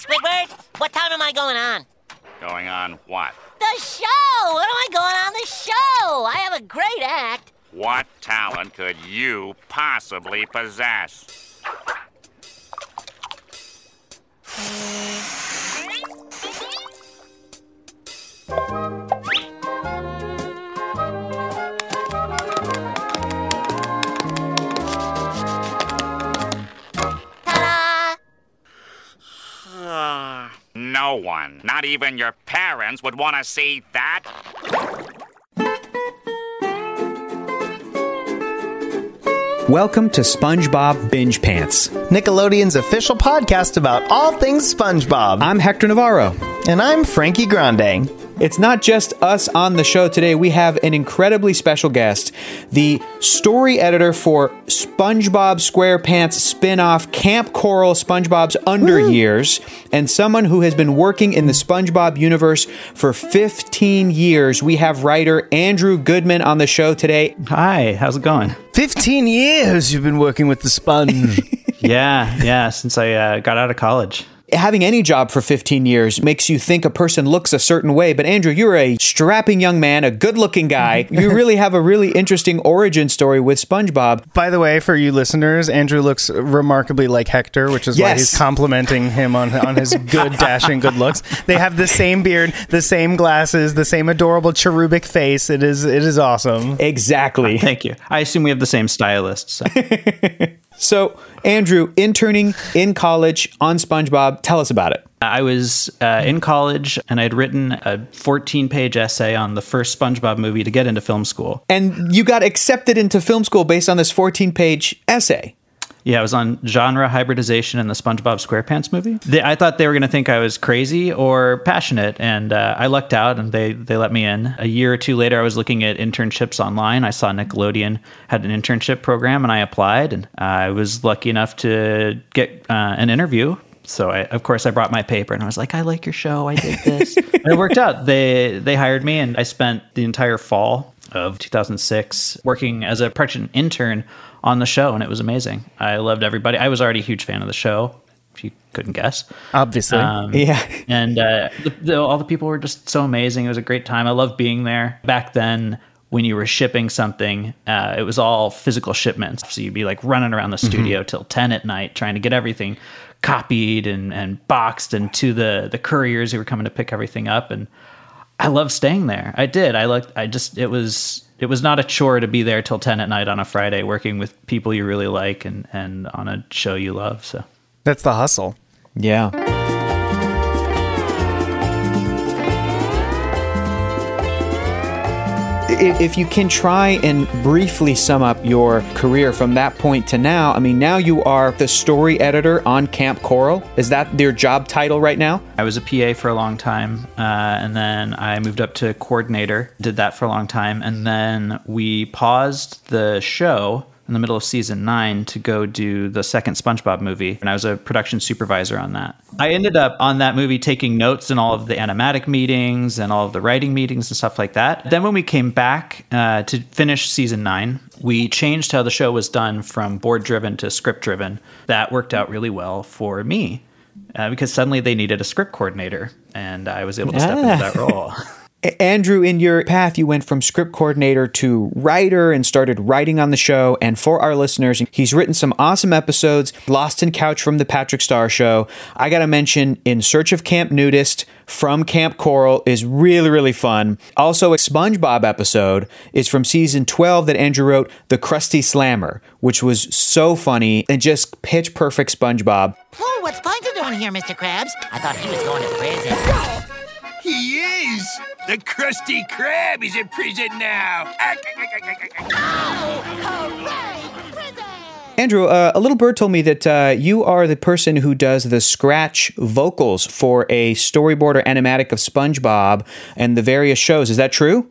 Squidward, what time am I going on? Going on what? The show! When am I going on the show? I have a great act. What talent could you possibly possess? Hmm. No one, not even your parents, would want to see that. Welcome to SpongeBob Binge Pants. Nickelodeon's official podcast about all things SpongeBob. I'm Hector Navarro. and I'm Frankie Grande. It's not just us on the show today. We have an incredibly special guest, the story editor for SpongeBob SquarePants spin-off Kamp Koral SpongeBob's Under Years, and someone who has been working in the SpongeBob universe for 15 years. We have writer Andrew Goodman on the show today. Hi, how's it going? 15 years you've been working with the sponge. yeah, yeah, since I uh, got out of college. Having any job for 15 years makes you think a person looks a certain way. But Andrew, you're a strapping young man, a good looking guy. you really have a really interesting origin story with SpongeBob. By the way, for you listeners, Andrew looks remarkably like Hector, which is why he's complimenting him on, on his good, dashing good looks. They have the same beard, the same glasses, the same adorable cherubic face. It is it is awesome. Exactly. Thank you. I assume we have the same stylist. So. So, Andrew, interning in college on SpongeBob, tell us about it. I was uh, in college and I'd written a 14 page essay on the first SpongeBob movie to get into film school. And you got accepted into film school based on this 14 page essay. Yeah, I was on genre hybridization in the SpongeBob SquarePants movie. They, I thought they were going to think I was crazy or passionate, and uh, I lucked out, and they they let me in. A year or two later, I was looking at internships online. I saw Nickelodeon had an internship program, and I applied, and I was lucky enough to get uh, an interview. So I, of course, I brought my paper, and I was like, "I like your show. I did this." and it worked out. They they hired me, and I spent the entire fall of 2006 working as a production intern on the show and it was amazing. I loved everybody. I was already a huge fan of the show if you couldn't guess. Obviously. um, Yeah. and uh, the, the, all the people were just so amazing. It was a great time. I loved being there. Back then when you were shipping something uh, it was all physical shipments. So you'd be like running around the studio till 10 at night trying to get everything copied and, and boxed and to the the couriers who were coming to pick everything up. And I love staying there. I did. I liked. I just. It was. It was not a chore to be there till ten at night on a Friday, working with people you really like and and on a show you love. So That's the hustle. Yeah. If you can try and briefly sum up your career from that point to now, I mean, now you are the story editor on Kamp Koral. Is that your job title right now? I was a PA for a long time, uh, and then I moved up to coordinator. Did that for a long time, and then we paused the show in the middle of season nine to go do the second SpongeBob movie, and I was a production supervisor on that. I ended up on that movie taking notes in all of the animatic meetings and all of the writing meetings and stuff like that. Then when we came back uh, to finish season nine, we changed how the show was done from board driven to script driven. That worked out really well for me uh, because suddenly they needed a script coordinator, and I was able to step into that role. A- Andrew, in your path, you went from script coordinator to writer and started writing on the show. And for our listeners, he's written some awesome episodes Lost in Couch from The Patrick Star Show. I got to mention In Search of Camp Nudist from Kamp Koral is really, really fun. Also, a SpongeBob episode is from season 12 that Andrew wrote, The Krusty Slammer, which was so funny and just pitch perfect SpongeBob. Whoa, what's Plankton doing here, Mr. Krabs? I thought he was going to prison. He is! The Krusty Krab is in prison now! Oh, hooray, prison! Andrew, uh, a little bird told me that uh, you are the person who does the scratch vocals for a storyboard or animatic of SpongeBob and the various shows. Is that true?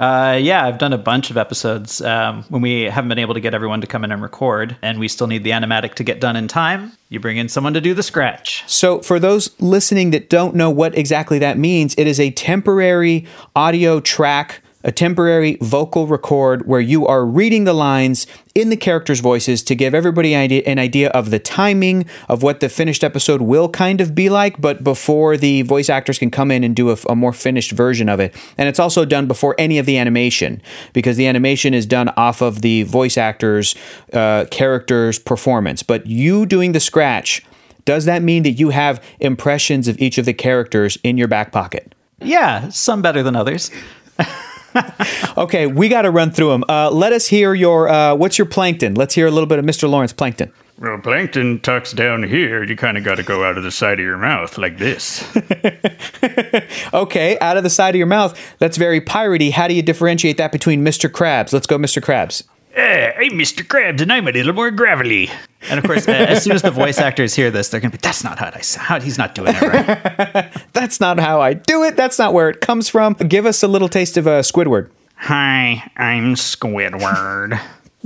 Uh, yeah, I've done a bunch of episodes um, when we haven't been able to get everyone to come in and record, and we still need the animatic to get done in time. You bring in someone to do the scratch. So, for those listening that don't know what exactly that means, it is a temporary audio track a temporary vocal record where you are reading the lines in the characters' voices to give everybody an idea of the timing of what the finished episode will kind of be like, but before the voice actors can come in and do a, a more finished version of it. And it's also done before any of the animation because the animation is done off of the voice actors' uh, characters' performance. But you doing the scratch, does that mean that you have impressions of each of the characters in your back pocket? Yeah, some better than others. Okay, we got to run through them. Uh, let us hear your uh, what's your plankton? Let's hear a little bit of Mr. Lawrence Plankton. Well, plankton tucks down here. You kind of got to go out of the side of your mouth like this. Okay, out of the side of your mouth. That's very piratey. How do you differentiate that between Mr. Krabs? Let's go, Mr. Krabs. Eh, hey, Mr. Krabs, and I'm a little more gravelly. And of course, uh, as soon as the voice actors hear this, they're going to be, that's not how I sound. He's not doing it right. That's not how I do it. That's not where it comes from. Give us a little taste of uh, Squidward. Hi, I'm Squidward.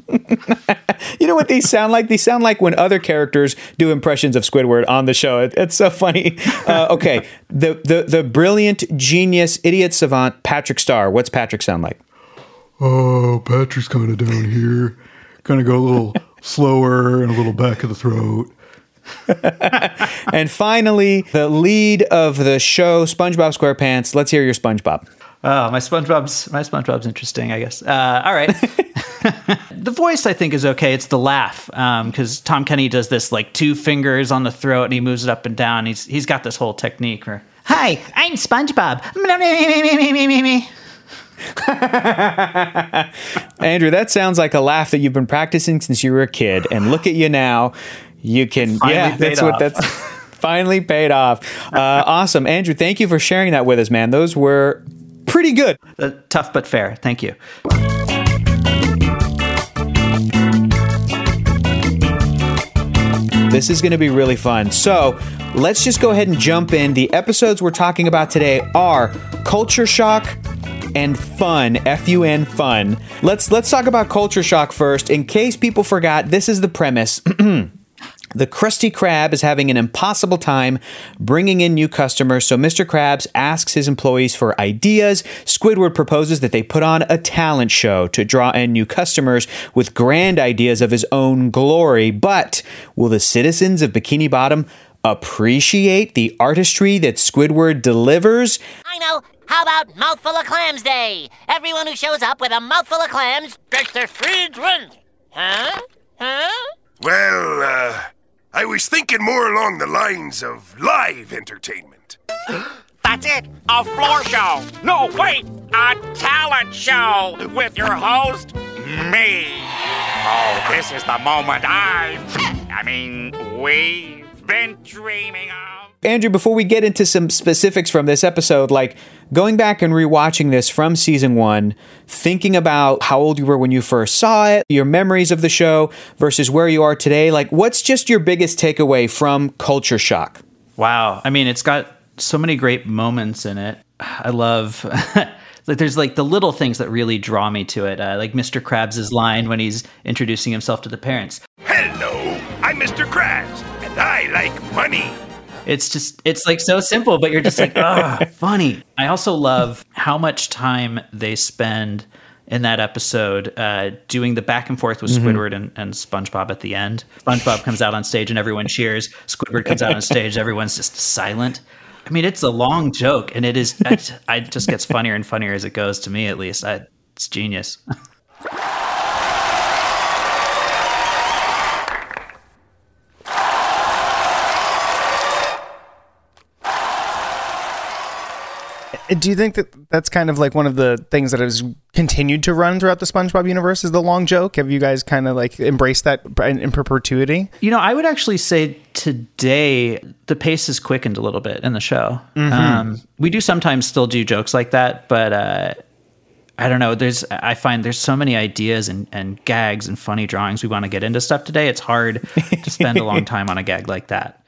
You know what these sound like? These sound like when other characters do impressions of Squidward on the show. It, it's so funny. Uh, okay, the, the the brilliant genius idiot savant Patrick Star. What's Patrick sound like? Oh, Patrick's kind of down here. Kind of go a little slower and a little back of the throat. And finally, the lead of the show, SpongeBob SquarePants. Let's hear your SpongeBob. Oh, my SpongeBob's my SpongeBob's interesting, I guess. Uh, all right. the voice I think is okay. It's the laugh because Tom Kenny does this like two fingers on the throat and he moves it up and down. He's he's got this whole technique where Hi, I'm SpongeBob. Andrew, that sounds like a laugh that you've been practicing since you were a kid. And look at you now. You can, Finally yeah, that's what that's finally paid off. Uh, awesome. Andrew, thank you for sharing that with us, man. Those were pretty good. Uh, tough but fair. Thank you. This is going to be really fun. So let's just go ahead and jump in. The episodes we're talking about today are Culture Shock and Fun. F U N Fun. Let's let's talk about Culture Shock first. In case people forgot, this is the premise. The Krusty Krab is having an impossible time bringing in new customers, so Mr. Krabs asks his employees for ideas. Squidward proposes that they put on a talent show to draw in new customers with grand ideas of his own glory. But will the citizens of Bikini Bottom appreciate the artistry that Squidward delivers? I know. How about Mouthful of Clams Day? Everyone who shows up with a mouthful of clams gets their free drink. Huh? Huh? Well, uh, I was thinking more along the lines of live entertainment. That's it. A floor show. No, wait. A talent show with your host, me. Oh, this is the moment I've, I mean, we've been dreaming of. Andrew, before we get into some specifics from this episode, like going back and rewatching this from season one, thinking about how old you were when you first saw it, your memories of the show versus where you are today, like what's just your biggest takeaway from Culture Shock? Wow. I mean, it's got so many great moments in it. I love like there's like the little things that really draw me to it. Uh, like Mr. Krabs' line when he's introducing himself to the parents. Hello, I'm Mr. Krabs, and I like money. It's just it's like so simple, but you're just like, ah, funny. I also love how much time they spend in that episode uh, doing the back and forth with Squidward and, and SpongeBob at the end. SpongeBob comes out on stage and everyone cheers. Squidward comes out on stage, everyone's just silent. I mean, it's a long joke, and it is. It, it just gets funnier and funnier as it goes. To me, at least, I, it's genius. Do you think that that's kind of like one of the things that has continued to run throughout the SpongeBob universe? Is the long joke? Have you guys kind of like embraced that in, in perpetuity? You know, I would actually say today the pace has quickened a little bit in the show. Um, we do sometimes still do jokes like that, but uh, I don't know. There's I find there's so many ideas and, and gags and funny drawings we want to get into stuff today. It's hard to spend a long time on a gag like that.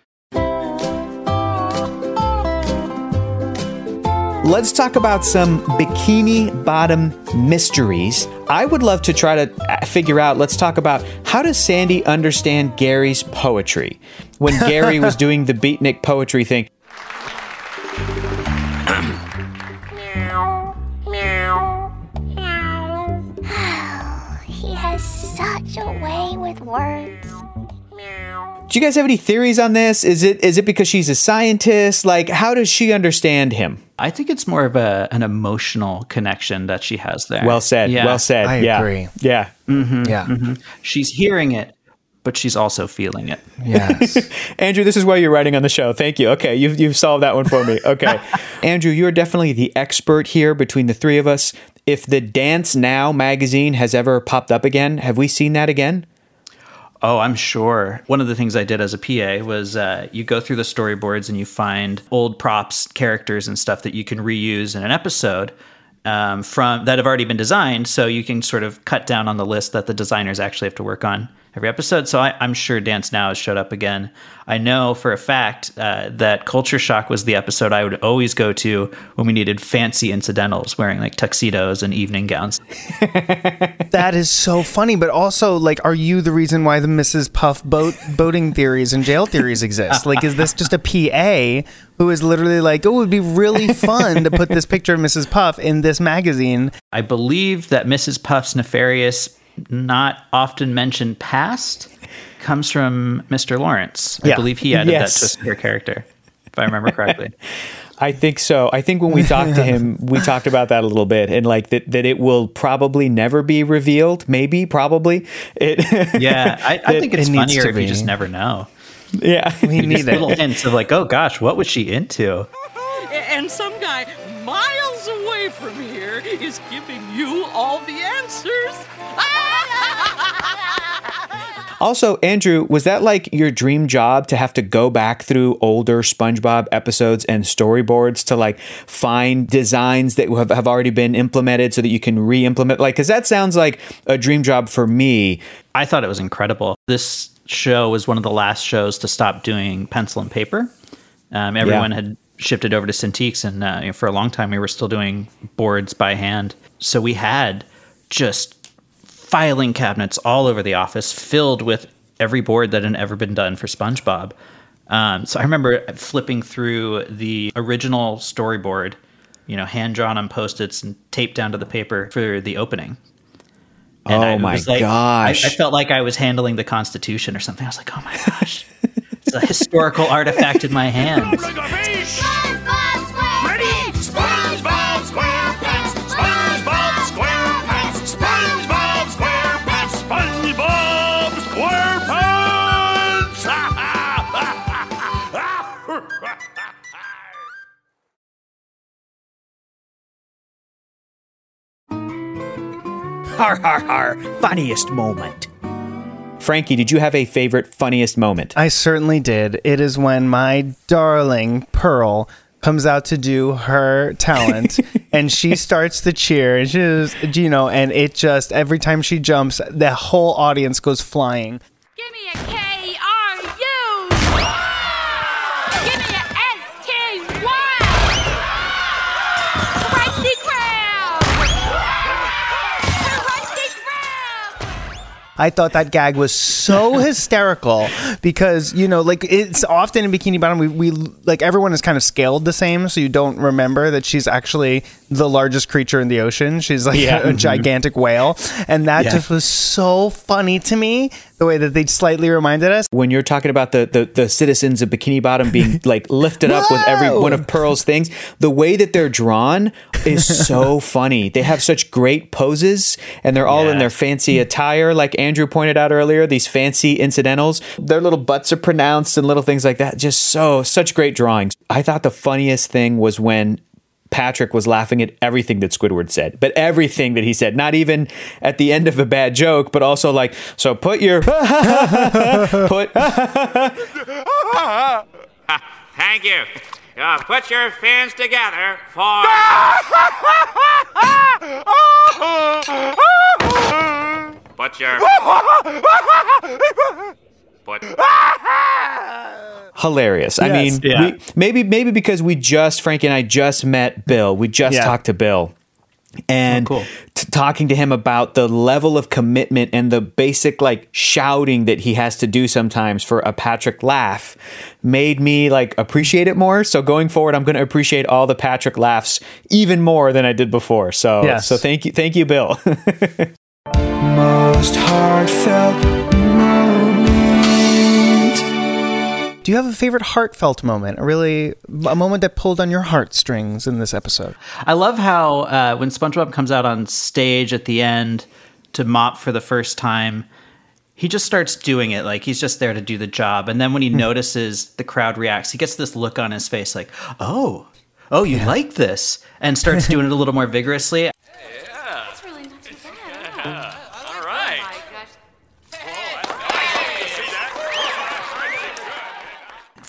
Let's talk about some bikini bottom mysteries. I would love to try to uh, figure out, let's talk about how does Sandy understand Gary's poetry? When Gary was doing the beatnik poetry thing, Do you guys have any theories on this? Is it is it because she's a scientist? Like, how does she understand him? I think it's more of a an emotional connection that she has there. Well said. Yeah. Well said. I yeah. agree. Yeah. Mm-hmm. Yeah. Mm-hmm. She's hearing it, but she's also feeling it. Yes. Andrew, this is why you're writing on the show. Thank you. Okay, you've, you've solved that one for me. Okay. Andrew, you're definitely the expert here between the three of us. If the Dance Now magazine has ever popped up again, have we seen that again? Oh, I'm sure. One of the things I did as a PA was uh, you go through the storyboards and you find old props, characters, and stuff that you can reuse in an episode um, from that have already been designed. So you can sort of cut down on the list that the designers actually have to work on every episode. So I, I'm sure Dance Now has showed up again. I know for a fact uh, that Culture Shock was the episode I would always go to when we needed fancy incidentals, wearing like tuxedos and evening gowns. that is so funny, but also like, are you the reason why the Mrs. Puff boat boating theories and jail theories exist? Like, is this just a PA who is literally like, oh, it would be really fun to put this picture of Mrs. Puff in this magazine? I believe that Mrs. Puff's nefarious, not often mentioned past comes from Mr. Lawrence. I Yeah. believe he added Yes. that twist to her character, if I remember correctly. I think so. I think when we talked to him, we talked about that a little bit, and like that, that it will probably never be revealed. Maybe, probably. It, Yeah, I, I think it's It funnier to if you just never know. yeah. We need Just little it. hints of like, oh gosh, what was she into? And some guy miles away from here is giving you all the answers. Also, Andrew, was that like your dream job to have to go back through older SpongeBob episodes and storyboards to like find designs that have, have already been implemented so that you can re-implement? Like, because that sounds like a dream job for me. I thought it was incredible. This show was one of the last shows to stop doing pencil and paper. Um, everyone Yeah. had shifted over to Cintiqs, and uh, you know, for a long time we were still doing boards by hand. So we had just filing cabinets all over the office filled with every board that had ever been done for SpongeBob. Um, so I remember flipping through the original storyboard, you know, hand drawn on post its and taped down to the paper for the opening. And Oh I my was like- gosh. I, I felt like I was handling the Constitution or something. I was like, oh my gosh, it's a historical artifact in my hands. Har har har! Funniest moment. Frankie, did you have a favorite funniest moment? I certainly did. It is when my darling Pearl comes out to do her talent and she starts to cheer and she just, you know, and it just, every time she jumps, the whole audience goes flying. Give me a I thought that gag was so hysterical because you know, like it's often in Bikini Bottom, we, we like everyone is kind of scaled the same, so you don't remember that she's actually the largest creature in the ocean. She's like Yeah. a, mm-hmm. gigantic whale, and that Yeah. just was so funny to me. The way that they slightly reminded us. when you're talking about the, the the citizens of Bikini Bottom being like lifted up with every one of Pearl's things, the way that they're drawn is so funny. They have such great poses, and they're all in their fancy attire, like Andrew pointed out earlier. These fancy incidentals, their little butts are pronounced and little things like that. Just so such great drawings. I thought the funniest thing was when. Patrick was laughing at everything that Squidward said, but everything that he said, not even at the end of a bad joke, but also like, so put your put Thank you. Uh, put your fins together for. Put your. Put. hilarious. I Yes. mean, Yeah. we, maybe maybe because we just Frankie and I just met Bill. We just Yeah. talked to Bill. And Oh, cool. t- talking to him about the level of commitment and the basic like shouting that he has to do sometimes for a Patrick laugh made me like appreciate it more. So going forward, I'm going to appreciate all the Patrick laughs even more than I did before. So Yes. so thank you, thank you, Bill. Most heartfelt. Do you have a favorite heartfelt moment? A really a moment that pulled on your heartstrings in this episode? I love how uh, when SpongeBob comes out on stage at the end to mop for the first time, he just starts doing it like he's just there to do the job. And then when he notices the crowd reacts, he gets this look on his face like, "Oh, oh, you like this," and starts doing it a little more vigorously. That's really not too bad. All right. Oh my gosh.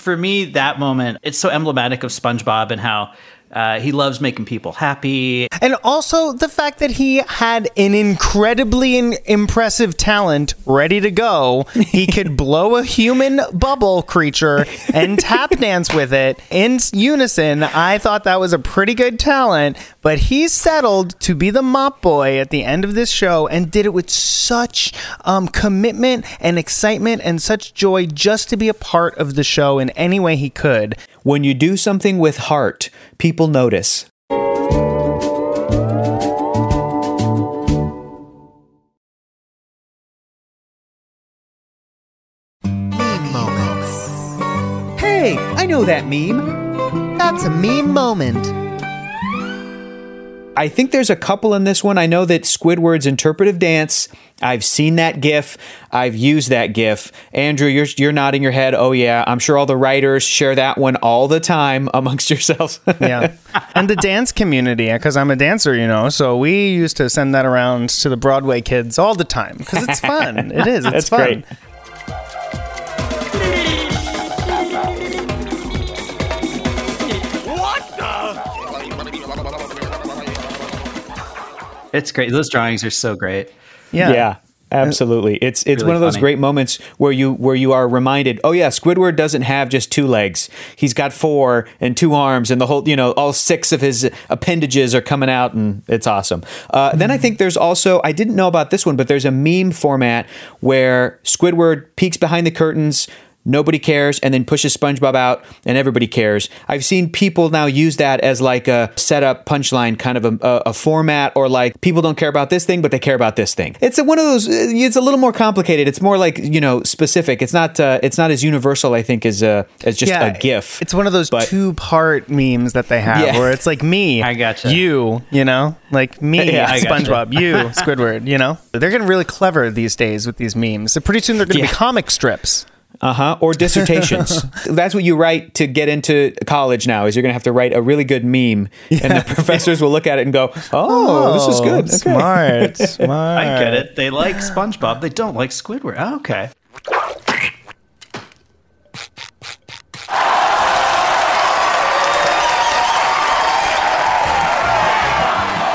For me, that moment it's so emblematic of SpongeBob and how. Uh, he loves making people happy. And also the fact that he had an incredibly in- impressive talent ready to go. He could blow a human bubble creature and tap dance with it in unison. I thought that was a pretty good talent, but he settled to be the mop boy at the end of this show and did it with such um, commitment and excitement and such joy just to be a part of the show in any way he could. When you do something with heart, people notice. Meme moments. Hey, I know that meme. That's a meme moment. I think there's a couple in this one. I know that Squidward's interpretive dance. I've seen that GIF. I've used that GIF. Andrew, you're you're nodding your head. Oh yeah, I'm sure all the writers share that one all the time amongst yourselves. yeah. And the dance community, because I'm a dancer, you know, so we used to send that around to the Broadway kids all the time because it's fun. it is. It's That's fun. great. It's great. Those drawings are so great. Yeah. Yeah. Absolutely. It's it's Really one of those funny. great moments where you where you are reminded, oh yeah, Squidward doesn't have just two legs. He's got four and two arms and the whole, you know, all six of his appendages are coming out and it's awesome. Uh, Then I think there's also I didn't know about this one, but there's a meme format where Squidward peeks behind the curtains Nobody cares, and then pushes SpongeBob out, and everybody cares. I've seen people now use that as like a setup punchline kind of a, a, a format, or like people don't care about this thing, but they care about this thing. It's a, one of those. It's a little more complicated. It's more like you know specific. It's not. Uh, it's not as universal, I think, as uh, as just a GIF. It's one of those two part memes that they have Yeah. where it's like me, I gotcha. you, you know, like me, Yeah, SpongeBob, you, Squidward, you know. They're getting really clever these days with these memes. So pretty soon they're going to Yeah. be comic strips. Uh huh. Or dissertations. That's what you write to get into college now. Is you're going to have to write a really good meme, and the professors will look at it and go, "Oh, this is good." Okay. Smart, smart. I get it. They like SpongeBob. They don't like Squidward. Oh, okay.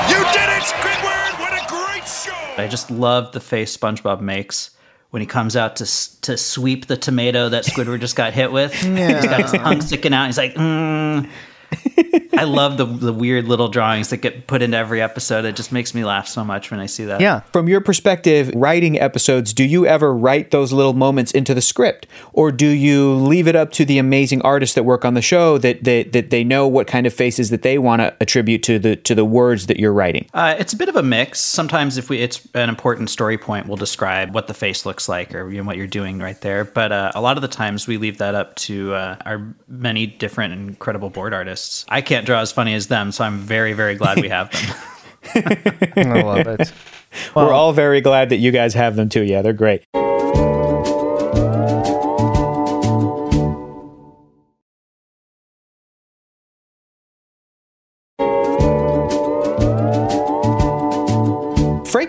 You did it, Squidward! What a great show! I just love the face SpongeBob makes when he comes out to to sweep the tomato that Squidward just got hit with. He's got his tongue sticking out. He's like, mm. I love the the weird little drawings that get put into every episode. It just makes me laugh so much when I see that. Yeah. From your perspective, writing episodes, do you ever write those little moments into the script, or do you leave it up to the amazing artists that work on the show that that, that they know what kind of faces that they want to attribute to the to the words that you're writing? Uh, it's a bit of a mix. Sometimes, if we it's an important story point, we'll describe what the face looks like or you know, what you're doing right there. But uh, a lot of the times, we leave that up to uh, our many different incredible board artists. I can't draw as funny as them, so I'm very, very glad we have them. I love it. We're all very glad that you guys have them too. Yeah, they're great.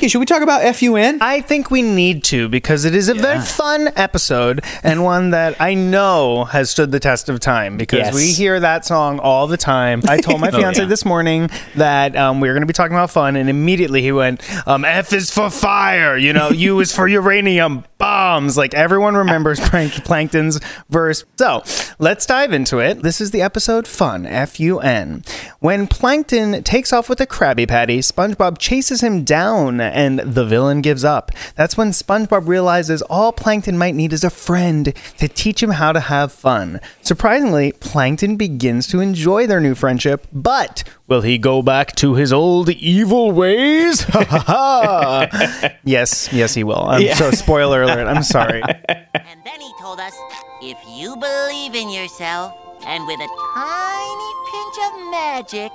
Frankie, should we talk about FUN? I think we need to because it is a very fun episode and one that I know has stood the test of time because Yes. we hear that song all the time. I told my Oh, fiance yeah. this morning that um, we were going to be talking about fun, and immediately he went, um, "F is for fire," you know, "U is for uranium bombs." Like everyone remembers Plank- Plankton's verse. So let's dive into it. This is the episode "Fun." F U N. When Plankton takes off with a Krabby Patty, SpongeBob chases him down, and the villain gives up. That's when SpongeBob realizes all Plankton might need is a friend to teach him how to have fun. Surprisingly, Plankton begins to enjoy their new friendship, but will he go back to his old evil ways? Ha ha ha! yes, yes, he will. Um, So, spoiler alert. I'm sorry. And then he told us if you believe in yourself and with a tiny pinch of magic,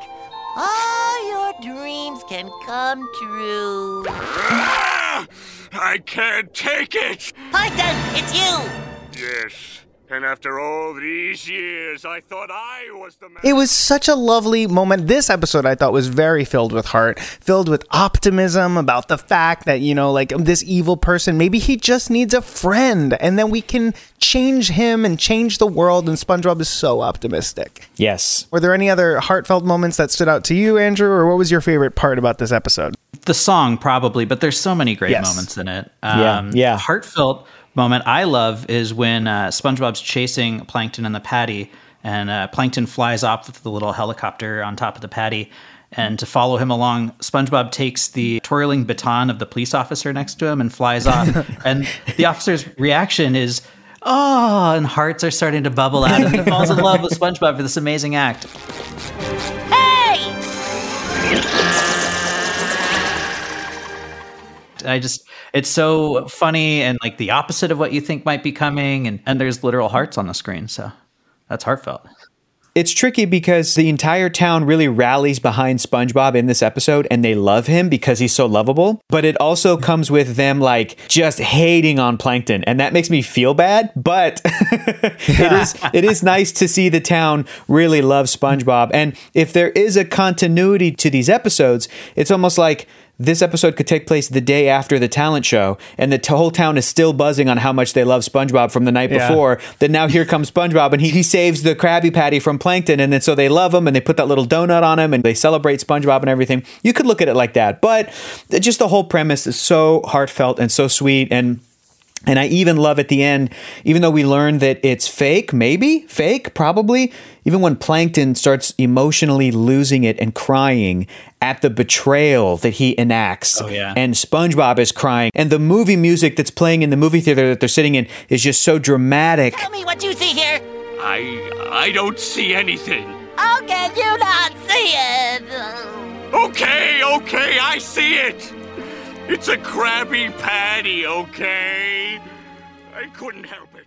all your dreams can come true. Ah! I can't take it! Python, it's you! Yes. And after all these years, I thought I was the man. It was such a lovely moment. This episode I thought was very filled with heart, filled with optimism about the fact that, you know, like this evil person, maybe he just needs a friend and then we can change him and change the world. And SpongeBob is so optimistic. Yes. Were there any other heartfelt moments that stood out to you, Andrew, or what was your favorite part about this episode? the song probably, but there's so many great Yes. moments in it. Yeah, um, yeah. Heartfelt moment I love is when uh, SpongeBob's chasing Plankton in the patty, and uh, Plankton flies off with the little helicopter on top of the patty. And to follow him along, SpongeBob takes the twirling baton of the police officer next to him and flies off. and the officer's reaction is, "Oh!" and hearts are starting to bubble out, and he falls in love with SpongeBob for this amazing act. Hey! I just it's so funny and like the opposite of what you think might be coming and and there's literal hearts on the screen so that's heartfelt It's tricky because the entire town really rallies behind SpongeBob in this episode and they love him because he's so lovable. But it also comes with them like just hating on Plankton and that makes me feel bad, but it is it is nice to see the town really love SpongeBob. And if there is a continuity to these episodes, it's almost like this episode could take place the day after the talent show, and the t- whole town is still buzzing on how much they love SpongeBob from the night Yeah. before. Then now here comes SpongeBob, and he, he saves the Krabby Patty from Plankton, and then so they love him, and they put that little donut on him, and they celebrate SpongeBob and everything. You could look at it like that, but just the whole premise is so heartfelt and so sweet, and and I even love at the end, even though we learn that it's fake, maybe fake, probably, even when Plankton starts emotionally losing it and crying at the betrayal that he enacts. Oh, yeah. And SpongeBob is crying. And the movie music that's playing in the movie theater that they're sitting in is just so dramatic. Tell me what you see here. I I don't see anything. How can you not see it? Okay, okay, I see it. It's a Krabby Patty, okay? I couldn't help it.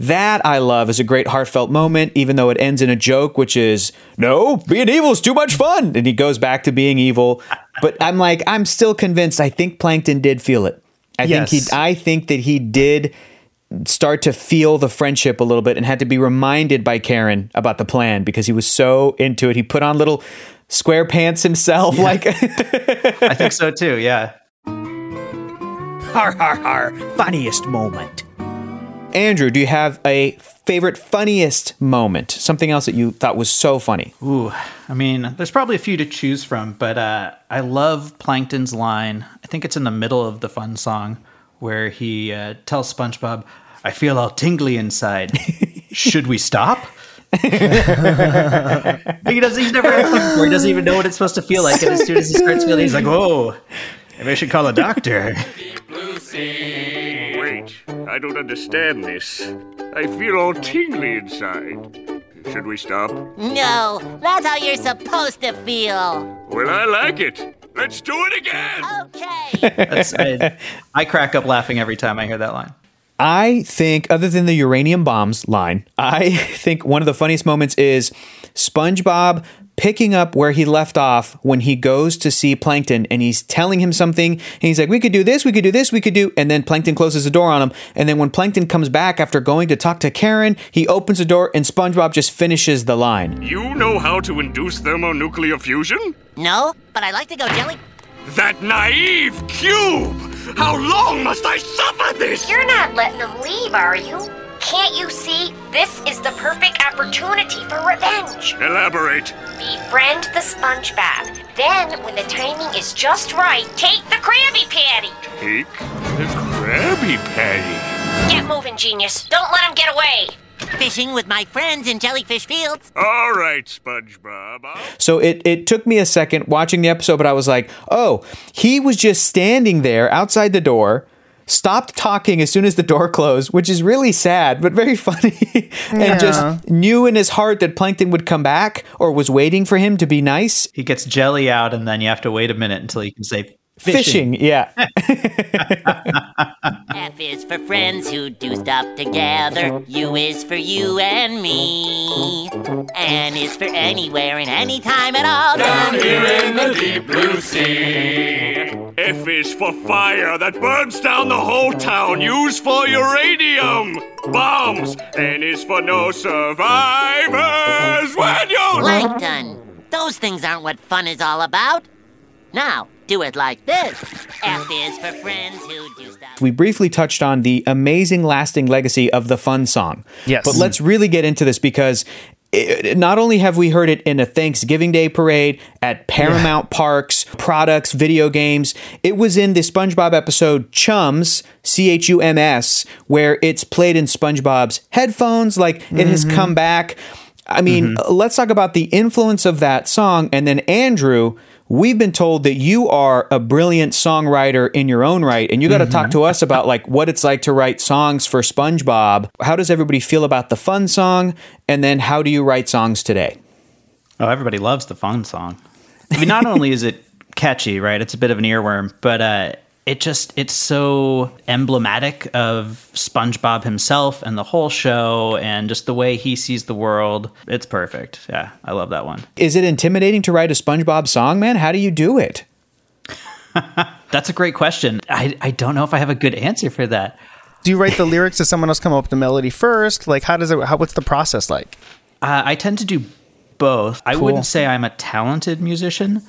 That I love is a great heartfelt moment, even though it ends in a joke, which is, no, being evil is too much fun. And he goes back to being evil. But I'm like, I'm still convinced. I think Plankton did feel it. I think he I think that he did start to feel the friendship a little bit and had to be reminded by Karen about the plan because he was so into it. He put on little square pants himself. Like i think so too yeah har har har funniest moment. Andrew, do you have a favorite funniest moment? Something else that you thought was so funny? ooh i mean there's probably a few to choose from but uh i love plankton's line i think it's in the middle of the fun song where he uh, tells spongebob i feel all tingly inside should we stop he doesn't. He's never had one before. He doesn't even know what it's supposed to feel like. And as soon as he starts feeling, he's like, "Whoa, maybe I should call a doctor." Wait, I don't understand this. I feel all tingly inside. Should we stop? No, that's how you're supposed to feel. Well, I like it. Let's do it again. Okay. That's, I, I crack up laughing every time I hear that line. I think, other than the uranium bombs line, I think one of the funniest moments is SpongeBob picking up where he left off when he goes to see Plankton and he's telling him something. And he's like, We could do this, we could do this, we could do. And then Plankton closes the door on him. And then when Plankton comes back after going to talk to Karen, he opens the door and SpongeBob just finishes the line. You know how to induce thermonuclear fusion? no, but I like to go jelly. That naive cube! How long must I suffer this? You're not letting them leave, are you? Can't you see? This is the perfect opportunity for revenge. Elaborate. Befriend the SpongeBob. Then, when the timing is just right, take the Krabby Patty. Take the Krabby Patty. Get moving, genius. Don't let him get away. Fishing with my friends in Jellyfish Fields. All right, SpongeBob. I'll- So it, it took me a second watching the episode, but I was like, oh, he was just standing there outside the door, stopped talking as soon as the door closed, which is really sad, but very funny. and Yeah. just knew in his heart that Plankton would come back or was waiting for him to be nice. He gets jelly out, and then you have to wait a minute until he can say Fishing, yeah. F is for friends who do stuff together. U is for you and me. N is for anywhere and anytime at all. Down here in the deep blue sea. F is for fire that burns down the whole town. Use for uranium bombs. N is for no survivors when you're Plankton. Those things aren't what fun is all about. Now, do it like this. F is for friends who do stuff. We briefly touched on the amazing lasting legacy of the fun song. Yes. But let's really get into this because it, not only have we heard it in a Thanksgiving Day parade at Paramount Parks, products, video games, it was in the SpongeBob episode Chums, C H U M S, where it's played in SpongeBob's headphones. Like it has mm-hmm. come back. I mean, mm-hmm. let's talk about the influence of that song. And then, Andrew, we've been told that you are a brilliant songwriter in your own right. And you got to talk to us about like what it's like to write songs for SpongeBob. How does everybody feel about the fun song? And then, how do you write songs today? Oh, everybody loves the fun song. I mean, not only is it catchy, right? It's a bit of an earworm, but uh, it just it's so emblematic of SpongeBob himself and the whole show and just the way he sees the world. It's perfect. Yeah, I love that one. Is it intimidating to write a SpongeBob song, man? How do you do it? That's a great question. I, I don't know if I have a good answer for that. Do you write the lyrics? Does someone else come up with the melody first? Like, how does it? How, what's the process like? Uh, I tend to do both. I wouldn't say I'm a talented musician,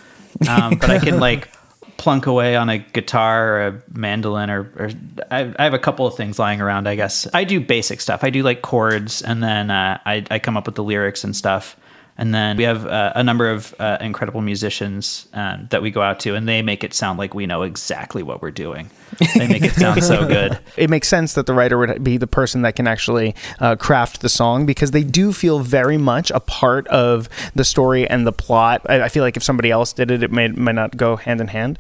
um, but I can like plunk away on a guitar or a mandolin or, or I, I have a couple of things lying around. I guess I do basic stuff. I do like chords, and then uh, I, I come up with the lyrics and stuff. And then we have uh, a number of uh, incredible musicians um, that we go out to, and they make it sound like we know exactly what we're doing. They make it sound so good. It makes sense that the writer would be the person that can actually uh, craft the song because they do feel very much a part of the story and the plot. I, I feel like if somebody else did it, it may, might not go hand in hand.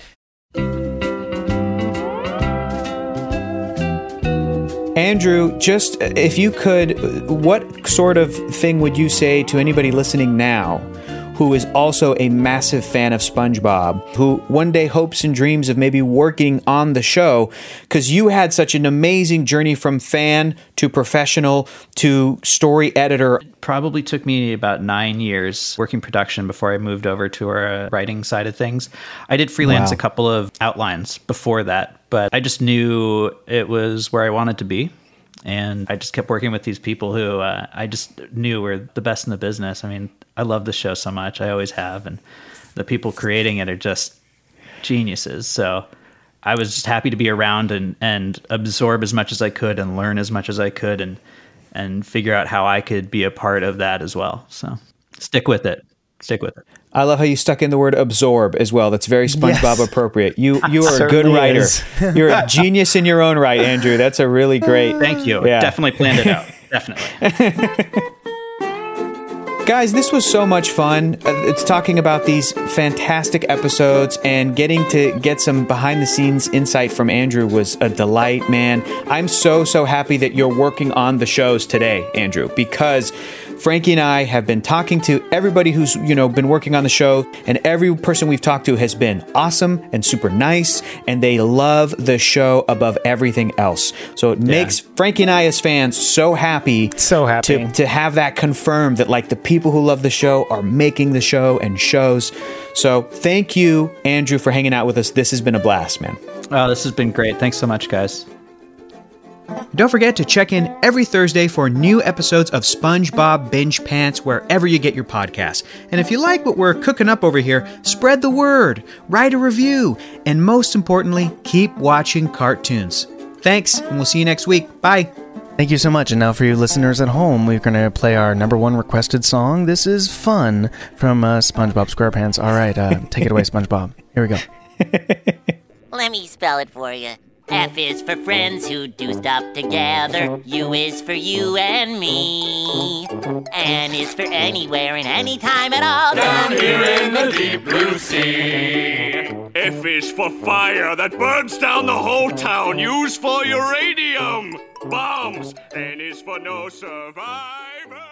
Andrew, just if you could, what sort of thing would you say to anybody listening now who is also a massive fan of SpongeBob, who one day hopes and dreams of maybe working on the show? Because you had such an amazing journey from fan to professional to story editor. probably took me about nine years working production before I moved over to our uh, writing side of things. I did freelance Wow. a couple of outlines before that, but I just knew it was where I wanted to be. And I just kept working with these people who uh, I just knew were the best in the business. I mean, I love the show so much. I always have. And the people creating it are just geniuses. So I was just happy to be around and, and absorb as much as I could and learn as much as I could and and figure out how I could be a part of that as well. So stick with it. Stick with it. I love how you stuck in the word absorb as well. That's very SpongeBob Yes. appropriate. You you are a good writer. You're a genius in your own right, Andrew. That's a really great. Thank you. Yeah. Definitely planned it out. Definitely. Guys, this was so much fun. Uh, It's talking about these fantastic episodes and getting to get some behind the scenes insight from Andrew was a delight, man. I'm so, so happy that you're working on the shows today, Andrew, because Frankie and I have been talking to everybody who's, you know, been working on the show, and every person we've talked to has been awesome and super nice, and they love the show above everything else. So it makes Frankie and I as fans so happy So happy. to, to have that confirmed that like the people who love the show are making the show and shows. So thank you, Andrew, for hanging out with us. This has been a blast, man. Oh, this has been great. Thanks so much, guys. Don't forget to check in every Thursday for new episodes of SpongeBob Binge Pants wherever you get your podcasts. And if you like what we're cooking up over here, spread the word, write a review, and most importantly, keep watching cartoons. Thanks, and we'll see you next week. Bye. Thank you so much. And now, for you listeners at home, we're going to play our number one requested song. This is Fun from uh, SpongeBob SquarePants. All right, uh, take it away, SpongeBob. Here we go. Let me spell it for you. F is for friends who do stuff together. U is for you and me. N is for anywhere and anytime at all. Down here in the deep blue sea. F is for fire that burns down the whole town. Use for uranium bombs. N is for no survivors.